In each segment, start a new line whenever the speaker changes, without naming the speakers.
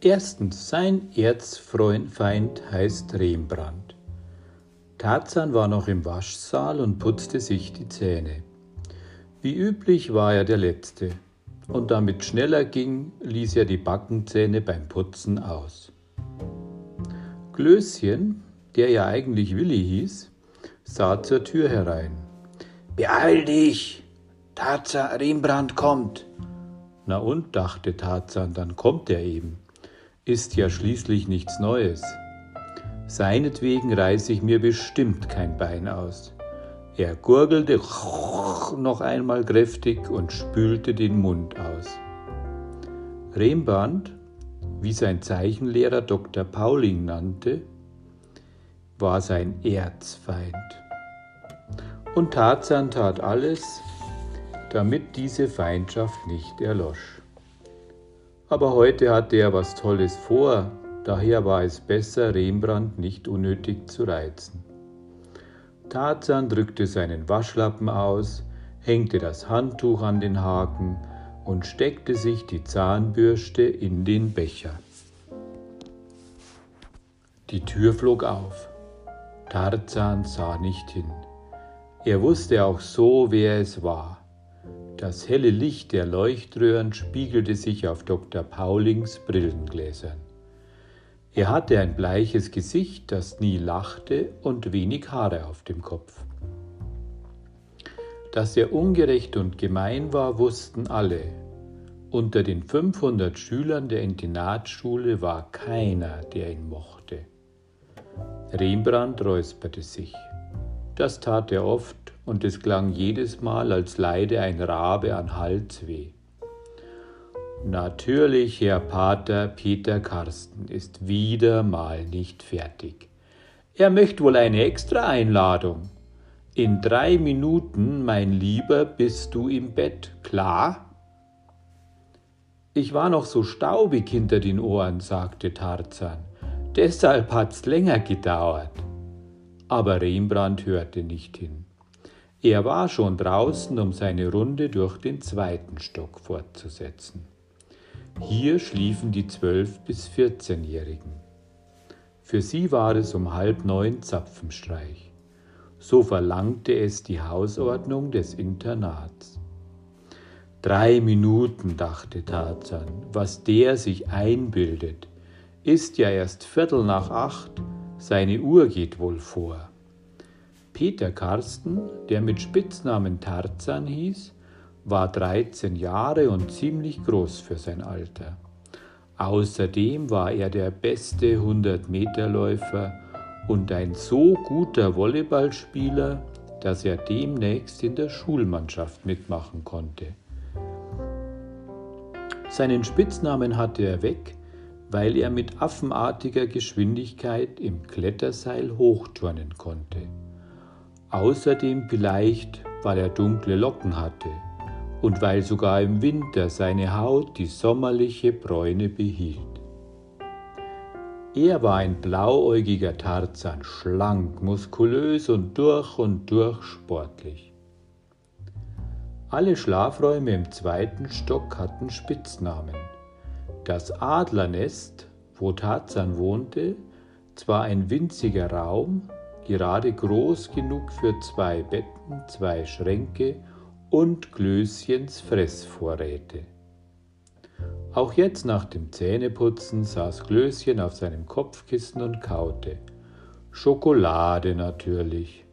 Erstens, sein Erzfeind heißt Rembrandt. Tarzan war noch im Waschsaal und putzte sich die Zähne. Wie üblich war er der Letzte, und damit schneller ging, ließ er die Backenzähne beim Putzen aus. Glöschen, der ja eigentlich Willi hieß, sah zur Tür herein.
Beeil dich! Tarzan Rembrandt kommt!
Na und, dachte Tarzan, dann kommt er eben. Ist ja schließlich nichts Neues. Seinetwegen reiße ich mir bestimmt kein Bein aus. Er gurgelte noch einmal kräftig und spülte den Mund aus. Rembrandt, wie sein Zeichenlehrer Dr. Pauling nannte, war sein Erzfeind. Und Tarzan tat alles, damit diese Feindschaft nicht erlosch. Aber heute hatte er was Tolles vor, daher war es besser, Rembrandt nicht unnötig zu reizen. Tarzan drückte seinen Waschlappen aus, hängte das Handtuch an den Haken und steckte sich die Zahnbürste in den Becher. Die Tür flog auf. Tarzan sah nicht hin. Er wusste auch so, wer es war. Das helle Licht der Leuchtröhren spiegelte sich auf Dr. Paulings Brillengläsern. Er hatte ein bleiches Gesicht, das nie lachte und wenig Haare auf dem Kopf. Dass er ungerecht und gemein war, wussten alle. Unter den 500 Schülern der Internatsschule war keiner, der ihn mochte. Rembrandt räusperte sich. Das tat er oft und es klang jedes Mal, als leide ein Rabe an Halsweh. Natürlich, Herr Pater Peter Karsten ist wieder mal nicht fertig. Er möchte wohl eine Extra-Einladung. In drei Minuten, mein Lieber, bist du im Bett, klar? Ich war noch so staubig hinter den Ohren, sagte Tarzan. Deshalb hat's länger gedauert. Aber Rembrandt hörte nicht hin. Er war schon draußen, um seine Runde durch den zweiten Stock fortzusetzen. Hier schliefen die 12- bis 14-Jährigen. Für sie war es um halb neun Zapfenstreich. So verlangte es die Hausordnung des Internats. Drei Minuten, dachte Tarzan, was der sich einbildet, ist ja erst Viertel nach acht, seine Uhr geht wohl vor. Peter Karsten, der mit Spitznamen Tarzan hieß, war 13 Jahre und ziemlich groß für sein Alter. Außerdem war er der beste 100-Meter-Läufer und ein so guter Volleyballspieler, dass er demnächst in der Schulmannschaft mitmachen konnte. Seinen Spitznamen hatte er weg, weil er mit affenartiger Geschwindigkeit im Kletterseil hochturnen konnte. Außerdem vielleicht, weil er dunkle Locken hatte und weil sogar im Winter seine Haut die sommerliche Bräune behielt. Er war ein blauäugiger Tarzan, schlank, muskulös und durch und durch sportlich. Alle Schlafräume im zweiten Stock hatten Spitznamen. Das Adlernest, wo Tarzan wohnte, zwar ein winziger Raum, gerade groß genug für zwei Betten, zwei Schränke und Klößchens Fressvorräte. Auch jetzt nach dem Zähneputzen saß Klößchen auf seinem Kopfkissen und kaute. Schokolade natürlich.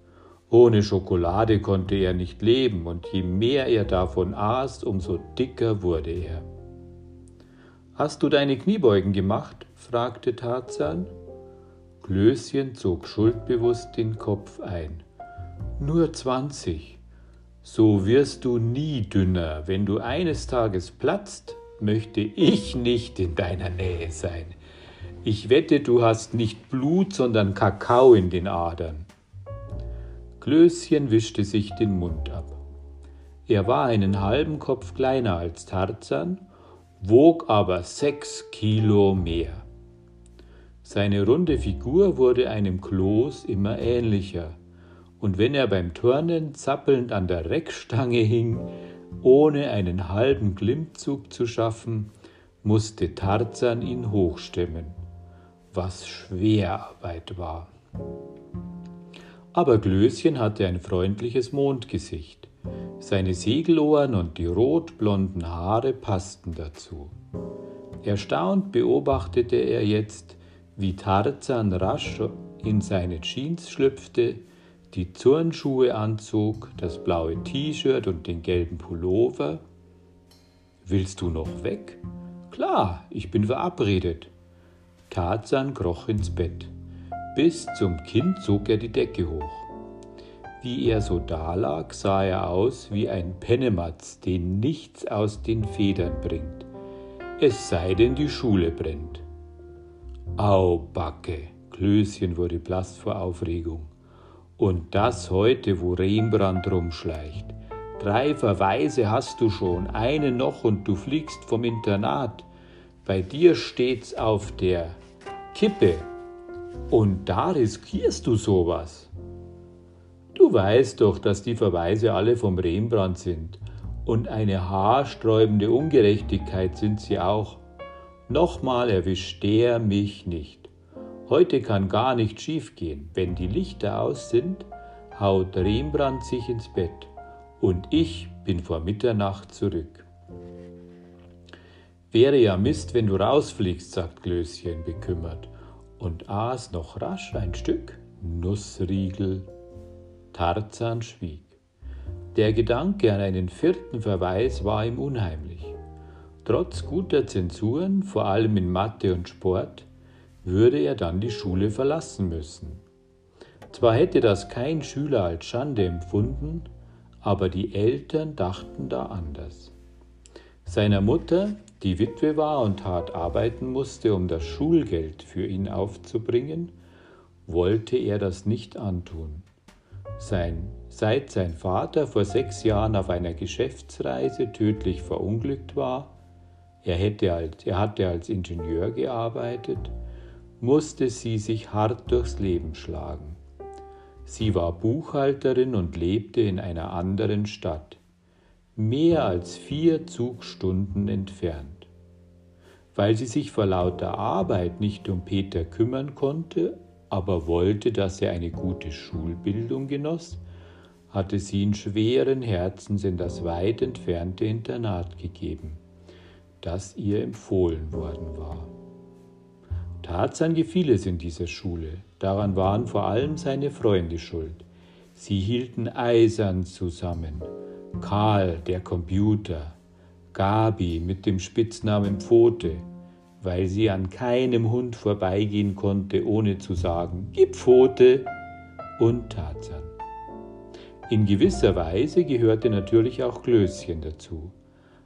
Ohne Schokolade konnte er nicht leben, und je mehr er davon aß, umso dicker wurde er. Hast du deine Kniebeugen gemacht? fragte Tarzan. Klößchen zog schuldbewusst den Kopf ein. Nur zwanzig. So wirst du nie dünner. Wenn du eines Tages platzt, möchte ich nicht in deiner Nähe sein. Ich wette, du hast nicht Blut, sondern Kakao in den Adern. Klößchen wischte sich den Mund ab. Er war einen halben Kopf kleiner als Tarzan, wog aber sechs Kilo mehr. Seine runde Figur wurde einem Kloß immer ähnlicher und wenn er beim Turnen zappelnd an der Reckstange hing, ohne einen halben Klimmzug zu schaffen, musste Tarzan ihn hochstemmen, was Schwerarbeit war. Aber Glöschen hatte ein freundliches Mondgesicht. Seine Segelohren und die rotblonden Haare passten dazu. Erstaunt beobachtete er jetzt, wie Tarzan rasch in seine Jeans schlüpfte, die Turnschuhe anzog, das blaue T-Shirt und den gelben Pullover. Willst du noch weg? Klar, ich bin verabredet. Tarzan kroch ins Bett. Bis zum Kinn zog er die Decke hoch. Wie er so dalag, sah er aus wie ein Pennematz, den nichts aus den Federn bringt. Es sei denn, die Schule brennt. Au, Backe! Klößchen wurde blass vor Aufregung. Und das heute, wo Rembrandt rumschleicht. Drei Verweise hast du schon, eine noch und du fliegst vom Internat. Bei dir steht's auf der Kippe. Und da riskierst du sowas. Du weißt doch, dass die Verweise alle vom Rembrandt sind. Und eine haarsträubende Ungerechtigkeit sind sie auch. Nochmal erwischt der mich nicht. Heute kann gar nicht schiefgehen. Wenn die Lichter aus sind, haut Rembrandt sich ins Bett und ich bin vor Mitternacht zurück. Wäre ja Mist, wenn du rausfliegst, sagt Glöschen bekümmert und aß noch rasch ein Stück Nussriegel. Tarzan schwieg. Der Gedanke an einen vierten Verweis war ihm unheimlich. Trotz guter Zensuren, vor allem in Mathe und Sport, würde er dann die Schule verlassen müssen. Zwar hätte das kein Schüler als Schande empfunden, aber die Eltern dachten da anders. Seiner Mutter, die Witwe war und hart arbeiten musste, um das Schulgeld für ihn aufzubringen, wollte er das nicht antun. Sein, seit sein Vater vor sechs Jahren auf einer Geschäftsreise tödlich verunglückt war, er, hätte als, er hatte als Ingenieur gearbeitet, musste sie sich hart durchs Leben schlagen. Sie war Buchhalterin und lebte in einer anderen Stadt, mehr als vier Zugstunden entfernt. Weil sie sich vor lauter Arbeit nicht um Peter kümmern konnte, aber wollte, dass er eine gute Schulbildung genoss, hatte sie ihn schweren Herzens in das weit entfernte Internat gegeben, das ihr empfohlen worden war. Tarzan gefiel es in dieser Schule, daran waren vor allem seine Freunde schuld. Sie hielten eisern zusammen. Karl, der Computer, Gabi mit dem Spitznamen Pfote, weil sie an keinem Hund vorbeigehen konnte, ohne zu sagen, Gib Pfote, und Tarzan. In gewisser Weise gehörte natürlich auch Klößchen dazu,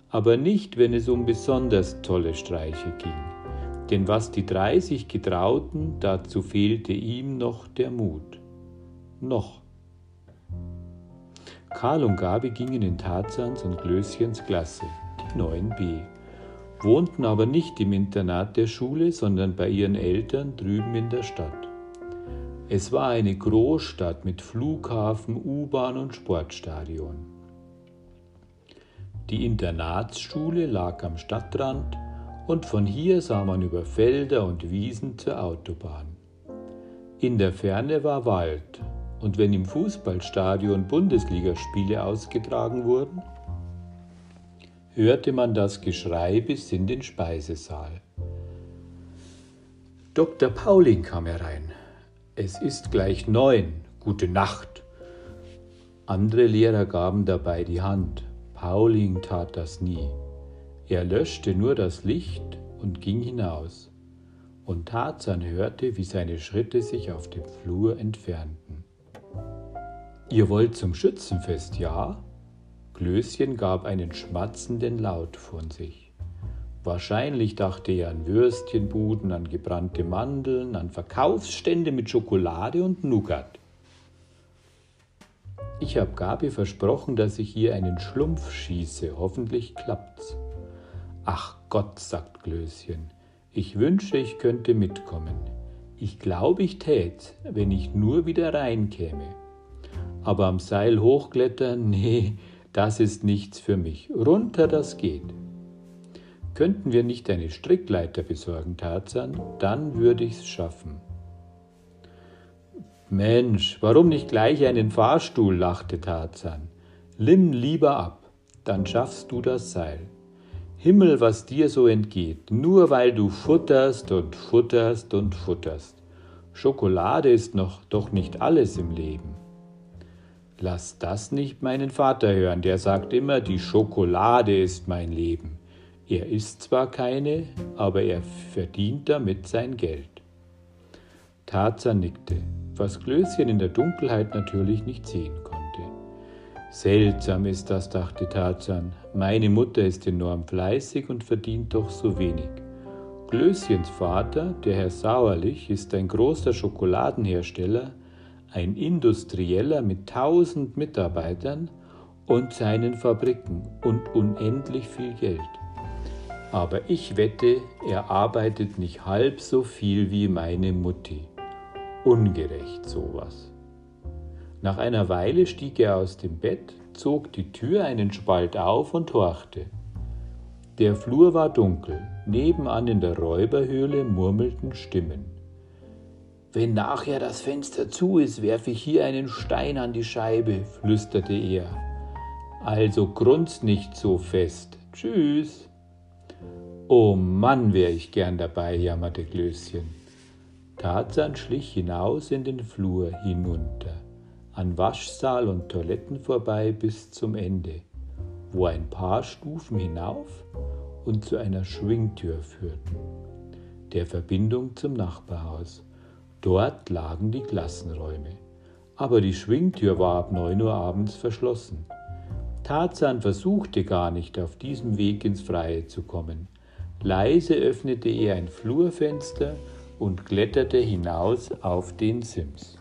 aber nicht, wenn es um besonders tolle Streiche ging. Denn was die drei sich getrauten, dazu fehlte ihm noch der Mut. Noch. Karl und Gabi gingen in Tarzans und Glöschens Klasse, die 9b, wohnten aber nicht im Internat der Schule, sondern bei ihren Eltern drüben in der Stadt. Es war eine Großstadt mit Flughafen, U-Bahn und Sportstadion. Die Internatsschule lag am Stadtrand und von hier sah man über Felder und Wiesen zur Autobahn. In der Ferne war Wald, und wenn im Fußballstadion Bundesligaspiele ausgetragen wurden, hörte man das Geschrei bis in den Speisesaal. Dr. Pauling kam herein. Es ist gleich neun. Gute Nacht. Andere Lehrer gaben dabei die Hand. Pauling tat das nie. Er löschte nur das Licht und ging hinaus, und Tarzan hörte, wie seine Schritte sich auf dem Flur entfernten. Ihr wollt zum Schützenfest, ja? Klößchen gab einen schmatzenden Laut von sich. Wahrscheinlich dachte er an Würstchenbuden, an gebrannte Mandeln, an Verkaufsstände mit Schokolade und Nougat. Ich habe Gabi versprochen, dass ich ihr einen Schlumpf schieße. Hoffentlich klappt's. Ach Gott, sagt Glöschen, ich wünsche, ich könnte mitkommen. Ich glaube, ich tät, wenn ich nur wieder reinkäme. Aber am Seil hochklettern, nee, das ist nichts für mich. Runter, das geht. Könnten wir nicht eine Strickleiter besorgen, Tarzan, dann würde ich's schaffen. Mensch, warum nicht gleich einen Fahrstuhl? lachte Tarzan. Limm lieber ab, dann schaffst du das Seil. Himmel, was dir so entgeht, nur weil du futterst und futterst und futterst. Schokolade ist noch doch nicht alles im Leben. Lass das nicht meinen Vater hören, der sagt immer, die Schokolade ist mein Leben. Er isst zwar keine, aber er verdient damit sein Geld. Tarzan nickte, was Klößchen in der Dunkelheit natürlich nicht sehen konnte. Seltsam ist das, dachte Tarzan. Meine Mutter ist enorm fleißig und verdient doch so wenig. Klößchens Vater, der Herr Sauerlich, ist ein großer Schokoladenhersteller, ein Industrieller mit tausend Mitarbeitern und seinen Fabriken und unendlich viel Geld. Aber ich wette, er arbeitet nicht halb so viel wie meine Mutti. Ungerecht sowas. Nach einer Weile stieg er aus dem Bett, zog die Tür einen Spalt auf und horchte. Der Flur war dunkel, nebenan in der Räuberhöhle murmelten Stimmen.
Wenn nachher das Fenster zu ist, werfe ich hier einen Stein an die Scheibe, flüsterte er.
Also grunzt nicht so fest. Tschüss. Oh Mann, wär ich gern dabei, jammerte Klößchen. Tarzan schlich hinaus in den Flur hinunter, an Waschsaal und Toiletten vorbei bis zum Ende, wo ein paar Stufen hinauf und zu einer Schwingtür führten, der Verbindung zum Nachbarhaus. Dort lagen die Klassenräume. Aber die Schwingtür war ab neun Uhr abends verschlossen. Tarzan versuchte gar nicht, auf diesem Weg ins Freie zu kommen. Leise öffnete er ein Flurfenster und kletterte hinaus auf den Sims.